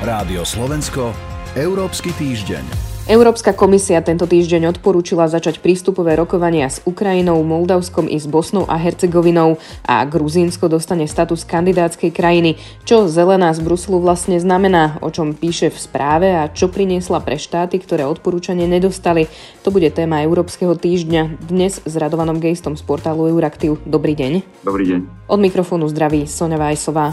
Rádio Slovensko, Európsky týždeň. Európska komisia tento týždeň odporúčila začať prístupové rokovania s Ukrajinou, Moldavskom i s Bosnou a Hercegovinou a Gruzínsko dostane status kandidátskej krajiny. Čo zelená z Bruselu vlastne znamená, o čom píše v správe a čo priniesla pre štáty, ktoré odporúčanie nedostali. To bude téma Európskeho týždňa. Dnes s Radovanom Gejstom z portálu Euraktiv. Dobrý deň. Dobrý deň. Od mikrofónu zdraví Sonja Vajsová.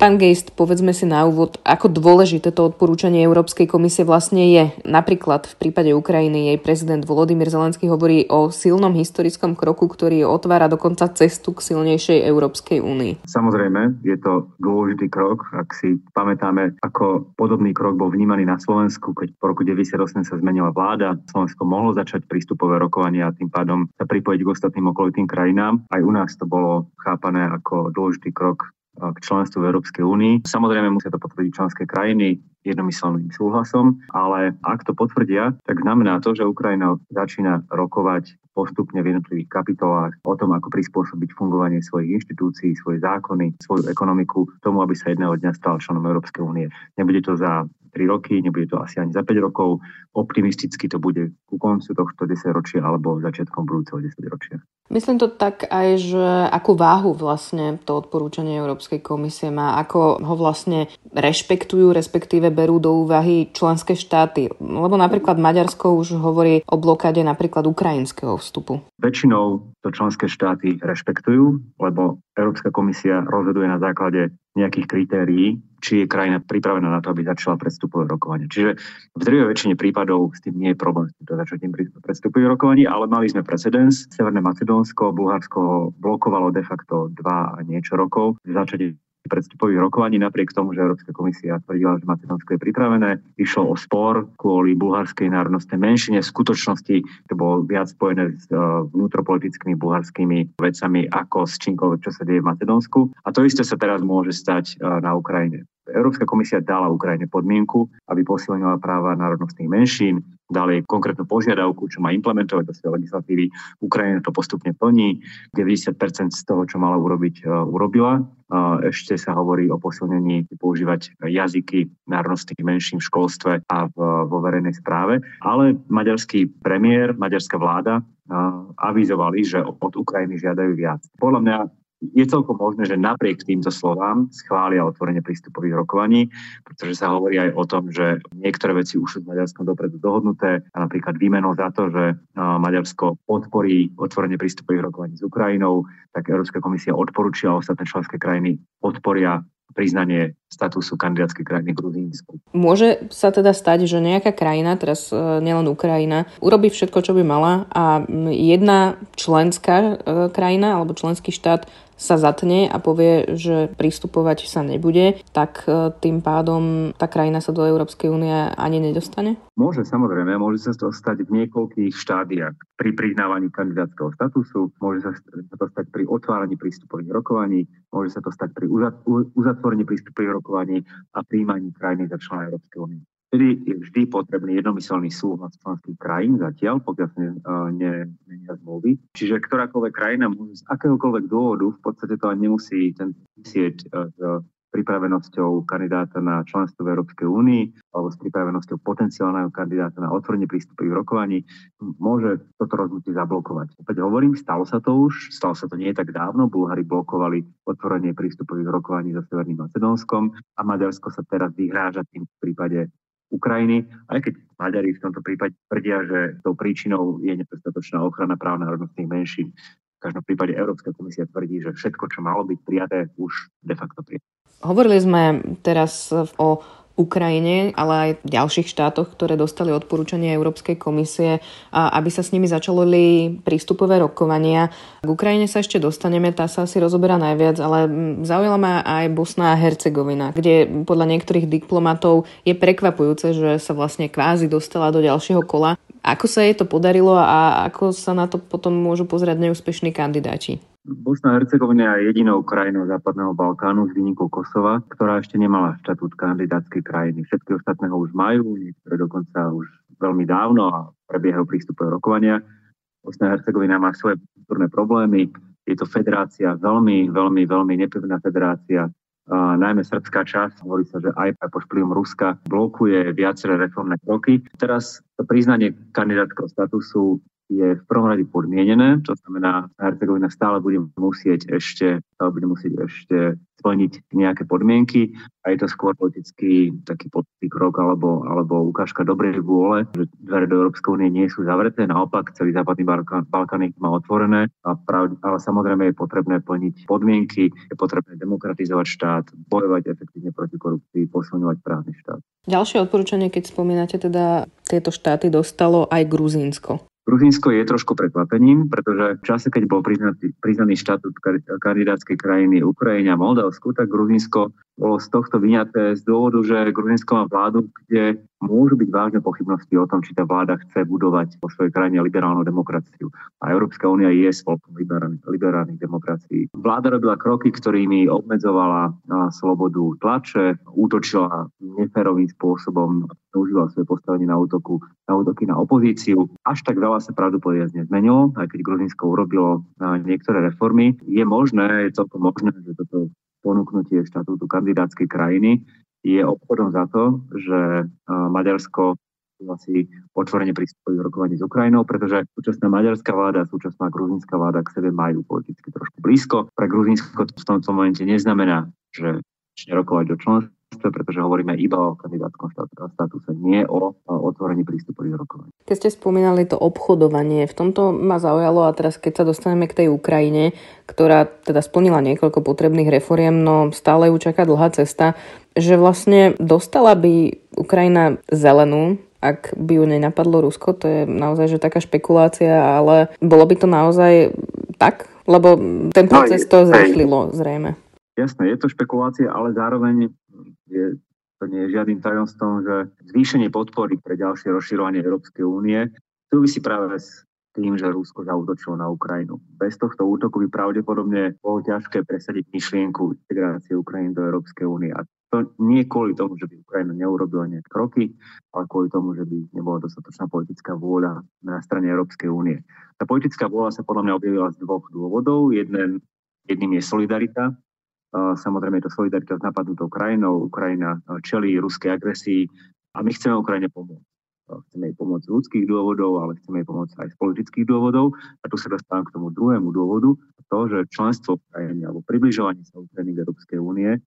Pán Geist, povedzme si na úvod, ako dôležité to odporúčanie Európskej komisie vlastne je. Napríklad v prípade Ukrajiny jej prezident Volodymyr Zelenský hovorí o silnom historickom kroku, ktorý otvára dokonca cestu k silnejšej Európskej únii. Samozrejme, je to dôležitý krok. Ak si pamätáme, ako podobný krok bol vnímaný na Slovensku, keď po roku 98 sa zmenila vláda, Slovensko mohlo začať prístupové rokovania a tým pádom sa pripojiť k ostatným okolitým krajinám. Aj u nás to bolo chápané ako dôležitý krok k členstvu v Európskej únii. Samozrejme musia to potvrdiť členské krajiny jednomyselným súhlasom, ale ak to potvrdia, tak znamená to, že Ukrajina začína rokovať postupne v jednotlivých kapitolách o tom, ako prispôsobiť fungovanie svojich inštitúcií, svoje zákony, svoju ekonomiku tomu, aby sa jedného dňa stal členom Európskej únie. Nebude to za 3 roky, nebude to asi ani za 5 rokov. Optimisticky to bude ku koncu tohto 10 ročia alebo začiatkom budúceho 10 ročia. Myslím to tak aj, že akú váhu vlastne to odporúčanie Európskej komisie má, ako ho vlastne rešpektujú, respektíve berú do úvahy členské štáty. Lebo napríklad Maďarsko už hovorí o blokáde napríklad ukrajinského vstupu. Väčšinou to členské štáty rešpektujú, lebo Európska komisia rozhoduje na základe nejakých kritérií, či je krajina pripravená na to, aby začala predstupové rokovanie. Čiže v drvej väčšine prípadov s tým nie je problém s týmto začatím predstupových rokovaní, ale mali sme precedens. Severné Macedónsko, Bulharsko blokovalo de facto dva a niečo rokov začatie predstupových rokovaní, napriek tomu, že Európska komisia tvrdila, že Macedónsko je pripravené. Išlo o spor kvôli bulharskej národnostnej menšine. V skutočnosti to bolo viac spojené s uh, vnútropolitickými bulharskými vecami ako s čímkoľvek, čo sa deje v Macedónsku. A to isté sa teraz môže stať uh, na Ukrajine. Európska komisia dala Ukrajine podmienku, aby posilnila práva národnostných menšín, dali konkrétnu požiadavku, čo má implementovať do svojej legislatívy. Ukrajina to postupne plní. 90% z toho, čo mala urobiť, e, urobila. Ešte sa hovorí o posilnení používať jazyky národnostných menšín v školstve a vo verejnej správe. Ale maďarský premiér, maďarská vláda avizovali, že od Ukrajiny žiadajú viac. Podľa mňa je celkom možné, že napriek týmto slovám schvália otvorenie prístupových rokovaní, pretože sa hovorí aj o tom, že niektoré veci už sú v Maďarskom dopredu dohodnuté a napríklad výmenou za to, že Maďarsko podporí otvorenie prístupových rokovaní s Ukrajinou, tak Európska komisia odporúčia a ostatné členské krajiny podporia priznanie statusu kandidátskej krajiny Gruzínsku. Môže sa teda stať, že nejaká krajina, teraz e, nielen Ukrajina, urobí všetko, čo by mala a jedna členská e, krajina alebo členský štát sa zatne a povie, že pristupovať sa nebude, tak e, tým pádom tá krajina sa do Európskej únie ani nedostane? Môže, samozrejme. Môže sa to stať v niekoľkých štádiách. Pri priznávaní kandidátskeho statusu, môže sa to stať pri otváraní prístupových rokovaní, môže sa to stať pri uzatvorení prístupových rokovaní a príjmaní krajiny za člena Európskej únie. Vtedy je vždy potrebný jednomyselný súhlas členských krajín zatiaľ, pokiaľ sa nemenia ne, zmluvy. Čiže ktorákoľvek krajina môže z akéhokoľvek dôvodu, v podstate to ani nemusí ten vysieť e, s pripravenosťou kandidáta na členstvo v Európskej únii alebo s pripravenosťou potenciálneho kandidáta na otvorenie prístupových rokovaní, môže toto rozhodnutie zablokovať. Opäť hovorím, stalo sa to už, stalo sa to nie tak dávno, Bulhári blokovali otvorenie prístupových rokovaní so Severným Macedónskom a Maďarsko sa teraz vyhráža tým v prípade Ukrajiny, aj keď Maďari v tomto prípade tvrdia, že tou príčinou je nedostatočná ochrana práv národnostných menšín. V každom prípade Európska komisia tvrdí, že všetko, čo malo byť prijaté, už de facto prijaté. Hovorili sme teraz o Ukrajine, ale aj v ďalších štátoch, ktoré dostali odporúčanie Európskej komisie, aby sa s nimi začali prístupové rokovania. K Ukrajine sa ešte dostaneme, tá sa asi rozoberá najviac, ale zaujala ma aj Bosna a Hercegovina, kde podľa niektorých diplomatov je prekvapujúce, že sa vlastne kvázi dostala do ďalšieho kola. Ako sa jej to podarilo a ako sa na to potom môžu pozerať neúspešní kandidáti? Bosna a Hercegovina je jedinou krajinou Západného Balkánu s výnikou Kosova, ktorá ešte nemala štatút kandidátskej krajiny. Všetky ostatné ho už majú, niektoré dokonca už veľmi dávno a prebiehajú prístupové rokovania. Bosna a Hercegovina má svoje kultúrne problémy, Je to federácia, veľmi, veľmi, veľmi nepevná federácia, a najmä srbská časť, hovorí sa, že aj pod vplyvom Ruska blokuje viaceré reformné kroky. Teraz to priznanie kandidátskeho statusu je v prvom rade podmienené, to znamená, Hercegovina stále bude musieť ešte, stále bude musieť ešte splniť nejaké podmienky a je to skôr politický taký politický krok alebo, alebo ukážka dobrej vôle, že dvere do Európskej únie nie sú zavreté, naopak celý západný Balkán, Balkán má otvorené, a prav, ale samozrejme je potrebné plniť podmienky, je potrebné demokratizovať štát, bojovať efektívne proti korupcii, posilňovať právny štát. Ďalšie odporúčanie, keď spomínate teda tieto štáty, dostalo aj Gruzínsko. Gruzínsko je trošku prekvapením, pretože v čase, keď bol priznaný, priznaný štatút kandidátskej krajiny Ukrajine a Moldavsku, tak Gruzínsko bolo z tohto vyňaté z dôvodu, že Gruzinsko má vládu, kde môžu byť vážne pochybnosti o tom, či tá vláda chce budovať vo svojej krajine liberálnu demokraciu. A Európska únia je spolkom liberálnych, demokracií. Vláda robila kroky, ktorými obmedzovala slobodu tlače, útočila neférovým spôsobom, užila svoje postavenie na, útoku, na útoky na opozíciu. Až tak veľa sa pravdepodobne nezmenilo, aj keď Gruzinsko urobilo niektoré reformy. Je možné, je celkom možné, že toto ponúknutie štatútu kandidátskej krajiny je obchodom za to, že Maďarsko asi otvorene pristupuje v rokovaní s Ukrajinou, pretože súčasná maďarská vláda a súčasná gruzinská vláda k sebe majú politicky trošku blízko. Pre Gruzinsko to v tomto momente neznamená, že začne rokovať do členstva pretože hovoríme iba o kandidátskom statuse, nie o otvorení prístupových rokovaní. Keď ste spomínali to obchodovanie, v tomto ma zaujalo a teraz keď sa dostaneme k tej Ukrajine, ktorá teda splnila niekoľko potrebných reforiem, no stále ju čaká dlhá cesta, že vlastne dostala by Ukrajina zelenú ak by ju nenapadlo Rusko, to je naozaj že taká špekulácia, ale bolo by to naozaj tak? Lebo ten proces to zrýchlilo zrejme. Jasné, je to špekulácia, ale zároveň je, to nie je žiadnym tajomstvom, že zvýšenie podpory pre ďalšie rozširovanie Európskej únie súvisí práve s tým, že Rusko zautočilo na Ukrajinu. Bez tohto útoku by pravdepodobne bolo ťažké presadiť myšlienku integrácie Ukrajiny do Európskej únie. A to nie kvôli tomu, že by Ukrajina neurobila nejaké kroky, ale kvôli tomu, že by nebola dostatočná politická vôľa na strane Európskej únie. Tá politická vôľa sa podľa mňa objavila z dvoch dôvodov. Jeden, jedným je solidarita Samozrejme je to solidarita s napadnutou krajinou. Ukrajina čelí ruskej agresii a my chceme Ukrajine pomôcť. Chceme jej pomôcť z ľudských dôvodov, ale chceme jej pomôcť aj z politických dôvodov. A tu sa dostávam k tomu druhému dôvodu, to, že členstvo Ukrajiny alebo približovanie sa Ukrajiny k Európskej únie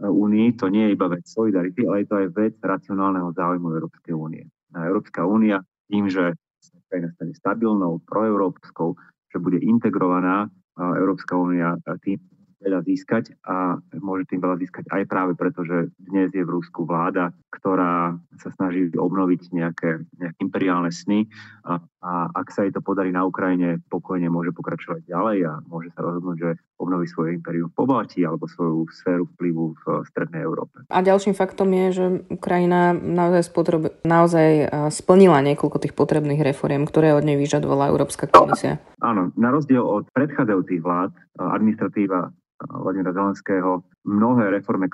únii to nie je iba vec solidarity, ale je to aj vec racionálneho záujmu Európskej únie. A Európska únia tým, že sa krajina stane stabilnou, proeurópskou, že bude integrovaná Európska únia tým veľa získať a môže tým veľa získať aj práve preto, že dnes je v Rusku vláda, ktorá sa snaží obnoviť nejaké, nejaké imperiálne sny a, a ak sa jej to podarí na Ukrajine, pokojne môže pokračovať ďalej a môže sa rozhodnúť, že obnoví svoje imperium v Pobalti alebo svoju sféru vplyvu v Strednej Európe. A ďalším faktom je, že Ukrajina naozaj, spotreb, naozaj splnila niekoľko tých potrebných reforiem, ktoré od nej vyžadovala Európska komisia. Áno, na rozdiel od predchádzajúcich vlád administratíva Vladimíra Zelenského mnohé reformné,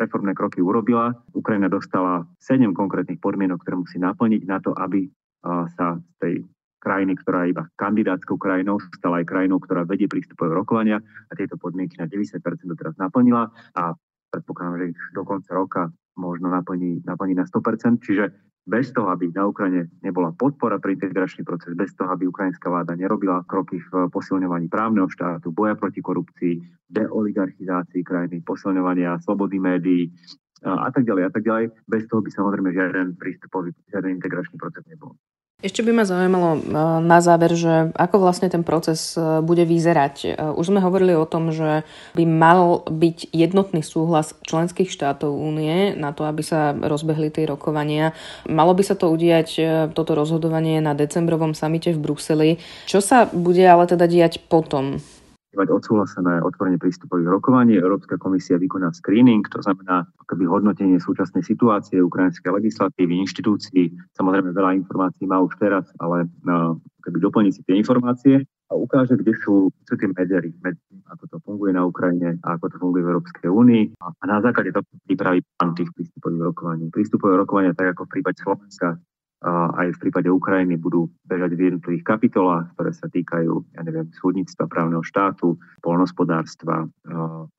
reformné kroky urobila. Ukrajina dostala sedem konkrétnych podmienok, ktoré musí naplniť na to, aby sa z tej krajiny, ktorá je iba kandidátskou krajinou, stala aj krajinou, ktorá vedie prístupové rokovania a tieto podmienky na 90% teraz naplnila a predpokladám, že ich do konca roka možno naplní, naplní na 100%. Čiže bez toho, aby na Ukrajine nebola podpora pre integračný proces, bez toho, aby ukrajinská vláda nerobila kroky v posilňovaní právneho štátu, boja proti korupcii, deoligarchizácii krajiny, posilňovania slobody médií a tak ďalej a tak ďalej. Bez toho by samozrejme žiaden prístupový, žiaden integračný proces nebol. Ešte by ma zaujímalo e, na záver, že ako vlastne ten proces e, bude vyzerať. E, už sme hovorili o tom, že by mal byť jednotný súhlas členských štátov únie na to, aby sa rozbehli tie rokovania. Malo by sa to udiať, toto rozhodovanie na decembrovom samite v Bruseli. Čo sa bude ale teda diať potom? Mať odsúhlasené otvorenie prístupových rokovaní. Európska komisia vykoná screening, to znamená akoby hodnotenie súčasnej situácie ukrajinskej legislatívy, inštitúcií. Samozrejme veľa informácií má už teraz, ale no, keby doplní si tie informácie a ukáže, kde sú, sú tie medzery, ako to funguje na Ukrajine a ako to funguje v Európskej únii. A, a na základe toho pripraví plán tých prístupových rokovaní. Prístupové rokovania, tak ako v prípade Slovenska, aj v prípade Ukrajiny budú bežať v jednotlivých kapitolách, ktoré sa týkajú, ja neviem, súdnictva, právneho štátu, polnospodárstva,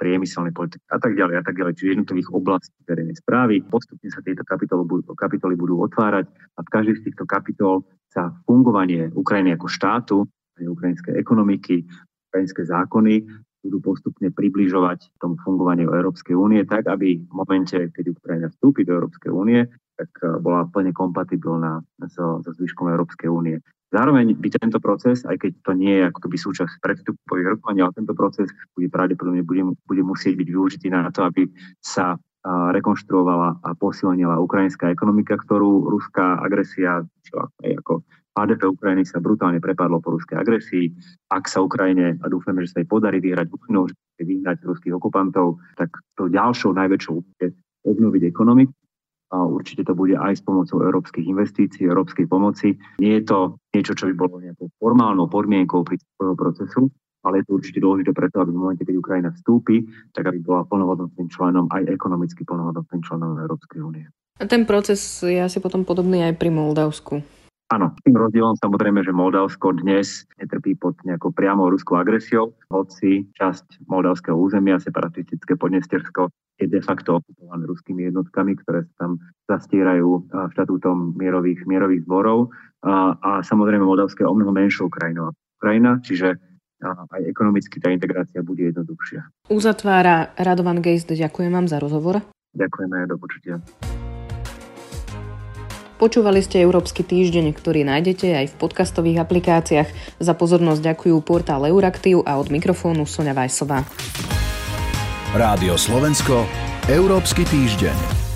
priemyselnej politiky a tak ďalej a tak ďalej, čiže jednotlivých oblastí verejnej správy. Postupne sa tieto kapitoly kapitoly budú otvárať a v každej z týchto kapitol sa fungovanie Ukrajiny ako štátu, ukrajinskej ekonomiky, ukrajinské zákony budú postupne približovať tomu fungovaniu Európskej únie tak, aby v momente, keď Ukrajina vstúpi do Európskej únie, tak eh, bola plne kompatibilná so, so zvyškom Európskej únie. Zároveň by tento proces, aj keď to nie je ako keby súčasť predstupových rokovania, ale tento proces bude pravdepodobne bude, bude musieť byť využitý na to, aby sa rekonštruovala a posilnila ukrajinská ekonomika, ktorú ruská agresia, čo aj ako HDP Ukrajiny sa brutálne prepadlo po ruskej agresii. Ak sa Ukrajine, a dúfame, že sa jej podarí vyhrať vojnu, že vyhnať ruských okupantov, tak to ďalšou najväčšou bude obnoviť ekonomiku a určite to bude aj s pomocou európskych investícií, európskej pomoci. Nie je to niečo, čo by bolo nejakou formálnou podmienkou prístupového procesu, ale je to určite dôležité preto, aby v momente, keď Ukrajina vstúpi, tak aby bola plnohodnotným členom, aj ekonomicky plnohodnotným členom Európskej únie. A ten proces je asi potom podobný aj pri Moldavsku. Áno, tým rozdielom samozrejme, že Moldavsko dnes netrpí pod nejakou priamou ruskou agresiou, hoci časť moldavského územia, separatistické Podnestersko, je de facto okupované ruskými jednotkami, ktoré sa tam zastierajú štatútom mierových, mierových zborov. A, a samozrejme Moldavské je o mnoho menšou krajinou Ukrajina, čiže aj ekonomicky tá integrácia bude jednoduchšia. Uzatvára Radovan Geist, ďakujem vám za rozhovor. Ďakujeme, do počutia. Počúvali ste Európsky týždeň, ktorý nájdete aj v podcastových aplikáciách. Za pozornosť ďakujú portál Euraktiv a od mikrofónu Sonja Vajsová. Rádio Slovensko, Európsky týždeň.